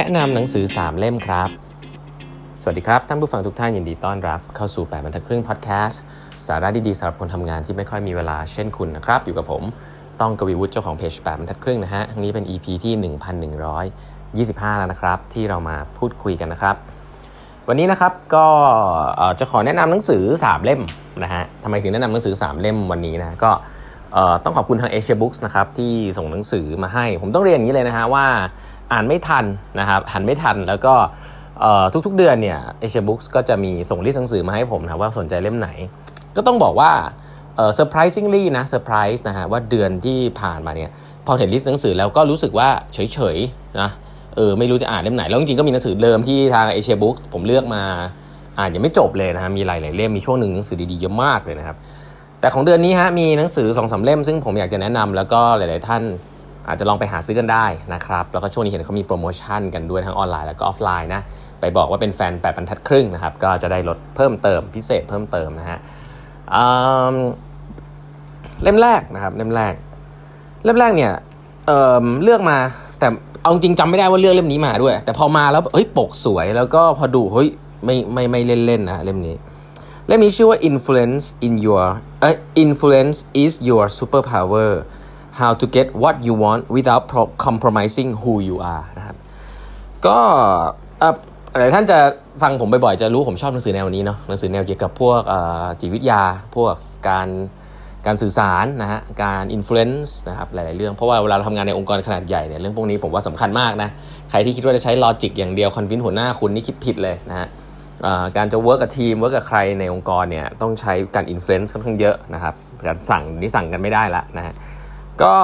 แนะนำหนังสือ 3 เล่มครับ สวัสดีครับ ท่านผู้ฟังทุกท่านยินดีต้อนรับ เข้าสู่ 8บรรทัดครึ่งพอดแคสต์สาระดีๆสำหรับคนทำงานที่ไม่ค่อยมีเวลาเช่นคุณนะครับ อยู่กับผมต้องกวีวุฒิเจ้าของเพจ8บรรทัดครึ่งนะฮะทั้งนี้เป็น EP ที่ 1125 แล้วนะครับ ที่เรามาพูดคุยกันนะครับ วันนี้นะครับก็จะขอแนะนำหนังสือ 3 เล่มนะฮะทำไมถึงแนะนำหนังสือ 3 เล่มวันนี้นะก็ต้องขอบคุณทาง Asia Books นะครับที่ส่งหนังสือมาให้ ผมต้องเรียนอย่างนี้เลยนะฮะว่า อ่านไม่ทันนะครับอ่านไม่ทันแล้วก็ทุกๆเดือนเนี่ย Asia Books ก็จะมีส่ง list หนังสือมาให้ผมนะว่าสนใจเล่มไหน ก็ต้องบอกว่า surprisingly นะเซอร์ไพรส์นะฮะว่าเดือนที่ผ่านมาเนี่ยพอเห็น list หนังสือแล้วก็รู้สึกว่าเฉยๆนะเออไม่รู้จะอ่านเล่มไหน แล้วจริงๆก็มีหนังสือเดิมที่ทาง Asia Books ผมเลือกมาอ่านยังไม่จบเลยนะฮะมีหลายๆเล่มมีช่วงหนึ่งหนังสือดีๆเยอะมากเลยนะครับแต่ของเดือนนี้ฮะมีหนังสือสองสามเล่มซึ่งผมอยากจะแนะนำแล้วก็หลาย ๆ ท่าน อาจจะลองไปหาซื้อกันได้นะครับ แล้วก็ช่วงนี้เห็นเขามีโปรโมชั่นกันด้วยทั้งออนไลน์แล้วก็ออฟไลน์นะ ไปบอกว่าเป็นแฟน8บรรทัดครึ่งนะครับ ก็จะได้ลดเพิ่มเติมพิเศษเพิ่มเติมนะฮะเล่มแรกนะครับ เล่มแรก เล่มแรกเนี่ยเลือกมาแต่เอาจริงจำไม่ได้ว่าเลือกเล่มนี้มาด้วย แต่พอมาแล้วเฮ้ยปกสวยแล้วก็พอดูเฮ้ยไม่ไม่ไม่เล่นเล่นนะเล่มนี้ เล่มนี้ชื่อว่า influence in your เอ่อ influence is your superpower how to get what you want without compromising who you are นะครับก็หลายท่านจะฟังผมบ่อยๆจะรู้ผมชอบหนังสือแนวนี้เนาะหนังสือแนวเกี่ยวกับพวกจิตวิทยา พวกการการสื่อสารนะฮะการ influence นะครับหลายๆเรื่อง เพราะว่าเวลาเราทำงานในองค์กรขนาดใหญ่เนี่ยเรื่องพวกนี้ผมว่าสำคัญมากนะ ใครที่คิดว่าจะใช้ logic อย่างเดียว convince หัวหน้าคุณนี่คิดผิดเลยนะฮะการจะ work กับทีม work กับใครในองค์กรเนี่ยต้องใช้การ influence ค่อนข้างเยอะนะครับการสั่งนี่สั่งกันไม่ได้ละนะฮะ ก็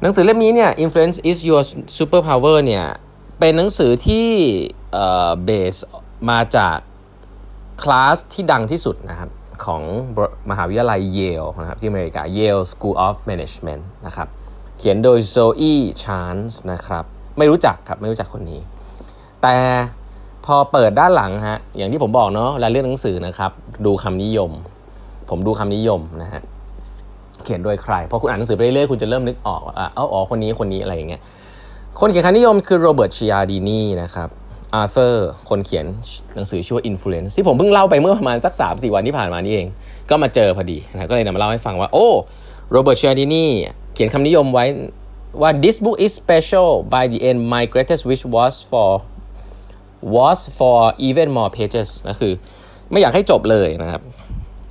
หนังสือเล่มนี้เนี่ย Influence is your superpower เนี่ยเป็นหนังสือที่ base มาจากคลาสที่ดังที่สุดนะครับของมหาวิทยาลัยเยลนะครับที่อเมริกา Yale School of Management นะครับเขียนโดย Zoe Chance นะครับไม่รู้จักครับไม่รู้จักคนนี้ แต่พอเปิดด้านหลังฮะอย่างที่ผมบอกเนาะเวลาเลือกหนังสือนะครับ ดูคำนิยม ผมดูคำนิยมนะฮะ ขียนโดยใครพอคุณอ่านหนังสือไปเรื่อยๆคุณจะเริ่มนึกออกว่าเอออ๋อคนนี้คนนี้อะไรอย่างเงี้ยคนเขียนคำนิยมคือโรเบิร์ตชิอาดีนีนะครับอาร์เธอร์คนเขียนหนังสือชื่อว่า Influence ที่ผมเพิ่งเล่าไปเมื่อประมาณสัก 3-4 วันที่ผ่านมานี่เอง ก็มาเจอพอดีนะก็เลยนำมาเล่าให้ฟังว่า โอ้โรเบิร์ตชิอาดีนีเขียนคำนิยมไว้ว่า this book is special by the end my greatest wish was for was for even more pages นะคือ ไม่อยากให้จบเลยนะครับ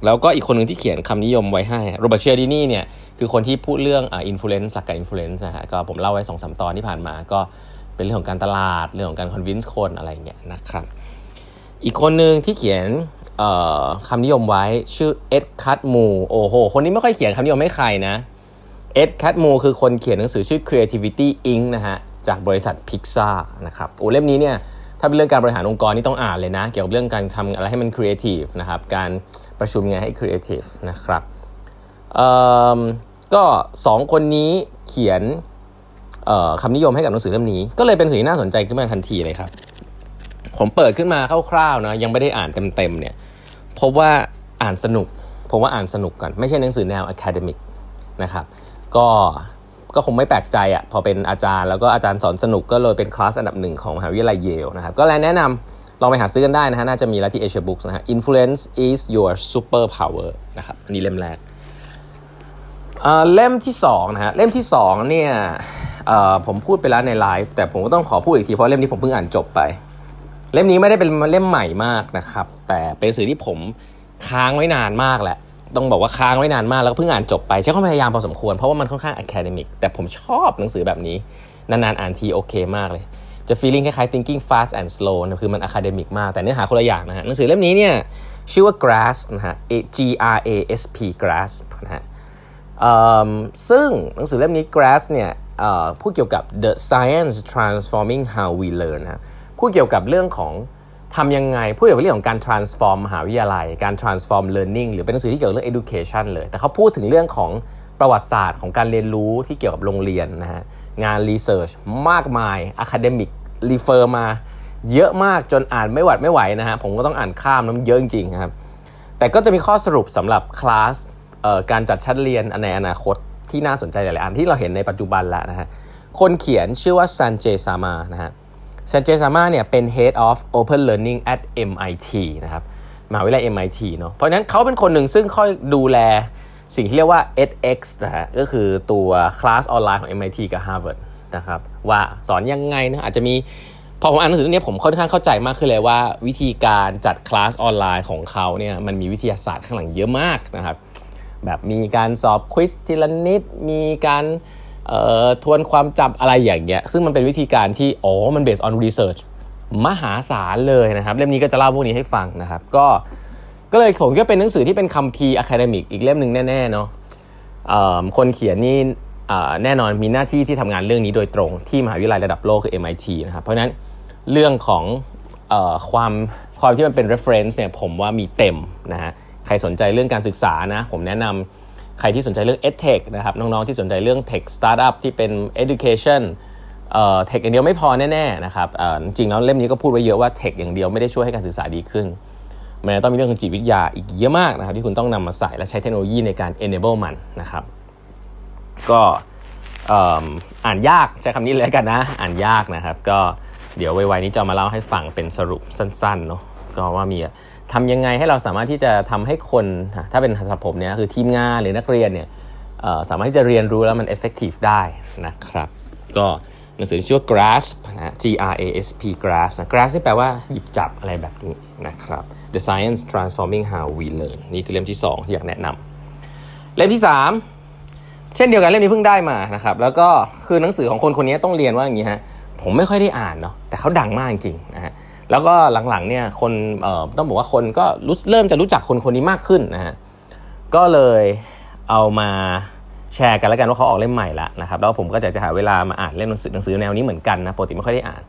แล้วก็อีกคนหนึ่งที่เขียนคำนิยมไว้ให้โรเบิร์ตเชียดินี่เนี่ยคือคนที่พูดเรื่องอ่า influence หลักการ influence นะฮะก็ผมเล่าไว้สองสามตอนที่ผ่านมาก็เป็นเรื่องของการตลาดเรื่องของการ convince คนอะไรเงี้ยนะครับอีกคนหนึ่งที่เขียนคำนิยมไว้ชื่อ Ed Catmull โอ้โหคนนี้ไม่ค่อยเขียนคำนิยมให้ใครนะ Ed Catmull คือคนเขียนหนังสือชื่อ Creativity Inc. นะฮะจากบริษัท Pixar นะครับโอ้เล่มนี้เนี่ย ถ้าเป็นเรื่องการบริหารองค์กรนี่ต้องอ่านเลยนะ เกี่ยวกับเรื่องการทำอะไรให้มันครีเอทีฟนะครับ การประชุมไงให้ครีเอทีฟนะครับก็สองคนนี้เขียนคำนิยมให้กับหนังสือเล่มนี้ ก็เลยเป็นสิ่งที่น่าสนใจขึ้นมาทันทีเลยครับ ผมเปิดขึ้นมาคร่าวๆนะยังไม่ได้อ่านเต็มๆเนี่ยพบว่าอ่านสนุกผมว่าอ่านสนุกกันไม่ใช่หนังสือแนว academic นะครับก็ ก็คงไม่แปลกใจอ่ะพอเป็นอาจารย์แล้วก็อาจารย์สอนสนุกก็เลยเป็นคลาสอันดับหนึ่งของมหาวิทยาลัยเยลนะครับก็เลยแนะนำลองไปหาซื้อกันได้นะฮะน่าจะมีแล้วที่ Asia Books นะฮะ Influence is your superpower นะครับอันนี้เล่มแรกเล่มที่2นะฮะเล่มที่2เนี่ยผมพูดไปแล้วในไลฟ์แต่ผมก็ต้องขอพูดอีกทีเพราะเล่มนี้ผมเพิ่งอ่านจบไป เล่มนี้ไม่ได้เป็นเล่มใหม่มากนะครับ แต่เป็นเล่มที่ผมค้างไว้นานมากแหละ ต้องบอกว่าค้างไว้นานมาก แล้วเพิ่งอ่านจบไปใช้ความพยายามพอสมควร เพราะว่ามันค่อนข้าง academic แต่ผมชอบหนังสือแบบนี้ นานๆอ่านทีโอเคมากเลย จะ feeling คล้ายๆ thinking fast and slow นะคือมัน academic มาก แต่เนื้อหาคนละอย่างนะฮะหนังสือเล่มนี้เนี่ยชื่อว่า grasp นะฮะ G R A S P grasp นะฮะซึ่งหนังสือเล่มนี้ grasp เนี่ยพูดเกี่ยวกับ the science transforming how we learn นะพูดเกี่ยวกับเรื่องของ ทำยังไงพูดเกี่ยวกับเรื่องของการ transform มหาวิทยาลัย การ transform learning หรือเป็นหนังสือที่เกี่ยวกับเรื่อง education เลย แต่เขาพูดถึงเรื่องของประวัติศาสตร์ของการเรียนรู้ที่เกี่ยวกับโรงเรียนนะฮะงาน research มากมาย academic refer มา เยอะมากจนอ่านไม่หวัดไม่ไหวนะฮะผมก็ต้องอ่านข้ามน้ำเยอะจริงๆครับแต่ก็จะมีข้อสรุปสำหรับคลาสการจัดชั้นเรียนในอนาคตที่น่าสนใจหลายๆอันที่เราเห็นในปัจจุบันแล้วนะฮะคนเขียนชื่อว่าซันเจซามานะฮะ ซันเจซามาเนี่ยเป็น Head of Open Learning at MIT นะครับมหาวิทยาลัย MIT เนาะเพราะฉะนั้นเขาเป็นคนหนึ่งซึ่งค่อยดูแลสิ่งที่เรียกว่า edX นะฮะก็คือตัวคลาสออนไลน์ของ MIT กับ Harvard นะครับว่าสอนยังไงนะอาจจะมีพอผมอ่านหนังสือเรื่องนี้ผมค่อนข้างเข้าใจมากขึ้นเลยว่า วิธีการจัดคลาสออนไลน์ของเขาเนี่ยมันมีวิทยาศาสตร์ข้างหลังเยอะมากนะครับแบบมีการสอบ quiz ทีละนิดมีการ ทวนความจำอะไรอย่างเงี้ยซึ่งมันเป็นวิธีการที่อ๋อมัน based on research มหาศาลเลยนะครับ เล่มนี้ก็จะเล่าพวกนี้ให้ฟังนะครับ ก็ก็เลยผมก็เป็นหนังสือที่เป็นคัมภีร์ academic อีกเล่มหนึ่งแน่ๆเนาะคนเขียนนี่แน่นอนมีหน้าที่ที่ทำงานเรื่องนี้โดยตรงที่มหาวิทยาลัยระดับโลกคือ MIT นะครับเพราะฉะนั้นเรื่องของอความความที่มันเป็น reference เนี่ยผมว่ามีเต็มนะฮะใครสนใจเรื่องการศึกษานะผมแนะนำ ใครที่สนใจเรื่อง edtech นะครับน้องๆที่สนใจเรื่อง tech startup ที่เป็น education เอ่อ tech อย่างเดียวไม่พอแน่ๆนะครับจริงๆแล้วเล่มนี้ก็พูดไว้เยอะว่า tech อย่างเดียวไม่ได้ช่วยให้การศึกษาดีขึ้น มันต้องมีเรื่องของจิตวิทยาอีกเยอะมากนะครับที่คุณต้องนำมาใส่และใช้เทคโนโลยีในการ enable มันนะครับก็อ่านยากใช้คำนี้เลยกันนะ อ่านยากนะครับ ก็เดี๋ยวไวๆนี้จะมาเล่าให้ฟังเป็นสรุปสั้นๆเนาะก็ว่ามี ทำยังไงให้เราสามารถที่จะทำให้คน ถ้าเป็นสำหรับผมเนี่ยคือทีมงานหรือนักเรียนเนี่ยสามารถที่จะเรียนรู้แล้วมัน effective ได้นะครับ ก็หนังสือชื่อว่า grasp นะ G R A S P grasp นะ grasp ที่แปลว่าหยิบจับอะไรแบบนี้นะครับ The Science Transforming How We Learn นี่คือเล่มที่ 2 ที่อยากแนะนำเล่มที่ 3 เช่นเดียวกันเล่มนี้เพิ่งได้มานะครับ แล้วก็คือหนังสือของคนคนนี้ต้องเรียนว่าอย่างนี้ฮะผมไม่ค่อยได้อ่านเนาะแต่เขาดังมากจริงนะฮะ แล้วก็หลังๆเนี่ยคนเอ่อต้องบอกว่าคนก็เริ่มจะรู้จักคนคนนี้มากขึ้นนะฮะก็เลยเอามาแชร์กันแล้วกันว่าเขาออกเล่มใหม่ล้วนะครับแล้วผมก็จะจะหาเวลามาอ่านเล่มหนังสือหนังสือแนวนี้เหมือนกันนะปกติไม่ค่อยได้อ่าน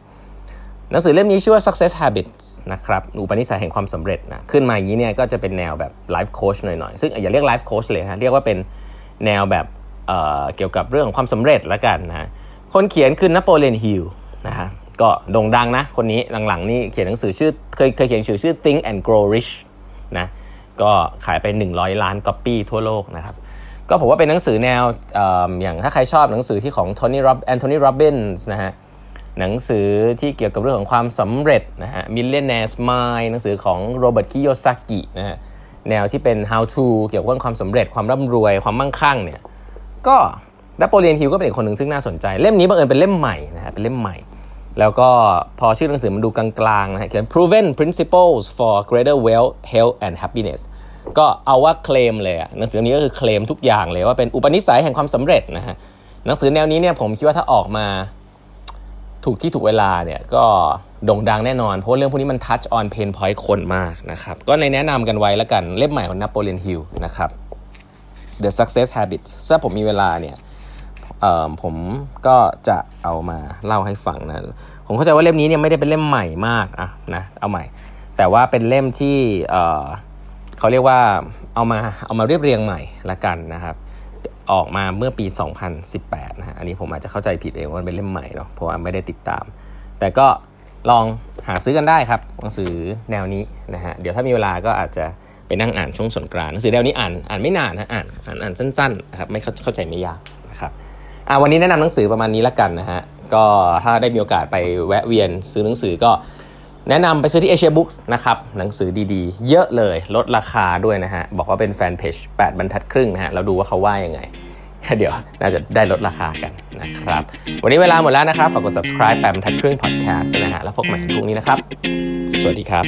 หนังสือเล่มนี้ชื่อว่า success habits นะครับอุปนิสัยแห่งความสำเร็จนะขึ้นมาอย่างนี้เนี่ยก็จะเป็นแนวแบบ life coach หน่อยๆ ซึ่งอย่าเรียก life coach เลยนะเรียกว่าเป็นแนวแบบเกี่ยวกับเรื่องของความสำเร็จแล้วกันนะคนเขียนคือนโปเลียนฮิลนะฮะ ก็โด่งดังนะคนนี้หลังๆนี่เขียนหนังสือชื่อเคยเคยเขียนหนังสือชื่อ think and grow rich นะก็ขายไป 100 ล้านก๊อปปี้ทั่วโลกนะครับก็ผมว่าเป็นหนังสือแนวออย่างถ้าใครชอบหนังสือที่ของโทนี่ร็อบแอนโทนีโรบินส์นะฮะหนังสือที่เกี่ยวกับเรื่องของความสำเร็จนะฮะ Millionaire's Mind หนังสือของโรเบิร์ตคิโยซากินะฮะแนวที่เป็น how to เกี่ยวกับความสำเร็จความร่ำรวยความมั่งคั่งเนี่ยก็ดับโปเลียนฮิลก็เป็นอีกคนหนึ่งซึ่งน่าสนใจ เล่มนี้บังเอิญเป็นเล่มใหม่นะฮะเป็นเล่มใหม่ แล้วก็พอชื่อหนังสือมันดูกลางๆนะฮะเขียน proven principles for greater wealth health and happiness ก็เอาว่าเคลมเลยอะหนังสือเล่มนี้ก็คือเคลมทุกอย่างเลยว่าเป็นอุปนิสัยแห่งความสำเร็จนะฮะหนังสือแนวนี้เนี่ยผมคิดว่าถ้าออกมาถูกที่ถูกเวลาเนี่ยก็โด่งดังแน่นอน เพราะเรื่องพวกนี้มันทัชออนเพนพอยต์คนมากนะครับ ก็ในแนะนำกันไว้แล้วกันเล่มใหม่ของนโปเลียนฮิลนะครับ The Success Habits ถ้าผมมีเวลาเนี่ย ผมก็จะเอามาเล่าให้ฟังนะผมเข้าใจว่าเล่มนี้เนี่ยไม่ได้เป็นเล่มใหม่มากอะนะเอาใหม่ แต่ว่าเป็นเล่มที่เขาเรียกว่าเอามาเอามาเรียบเรียงใหม่ละกันนะครับ ออกมาเมื่อปี 2018นะฮะอันนี้ผมอาจจะเข้าใจผิดเองว่ามันเป็นเล่มใหม่เนาะเพราะว่าไม่ได้ติดตาม แต่ก็ลองหาซื้อกันได้ครับหนังสือแนวนี้นะฮะเดี๋ยวถ้ามีเวลาก็อาจจะไปนั่งอ่านช่วงสนกรานหนังสือแนวนี้อ่านอ่านไม่นานนะอ่านอ่านอ่านสั้นๆนะครับไม่เข้าใจไม่ยากนะครับ อ่าวันนี้แนะนำหนังสือประมาณนี้ละกันนะฮะก็ถ้าได้มีโอกาสไปแวะเวียนซื้อหนังสือก็แนะนำไปซื้อที่ Asia Books นะครับ หนังสือดีๆ เยอะเลยลดราคาด้วยนะฮะ บอกว่าเป็นแฟนเพจ8บรรทัดครึ่งนะฮะ เราดูว่าเขาว่ายังไง เดี๋ยวน่าจะได้ลดราคากันนะครับ วันนี้เวลาหมดแล้วนะครับ ฝากกด subscribe แปมทัดครึ่ง podcast นะฮะ แล้วพบใหม่พรุ่งนี้นะครับ สวัสดีครับ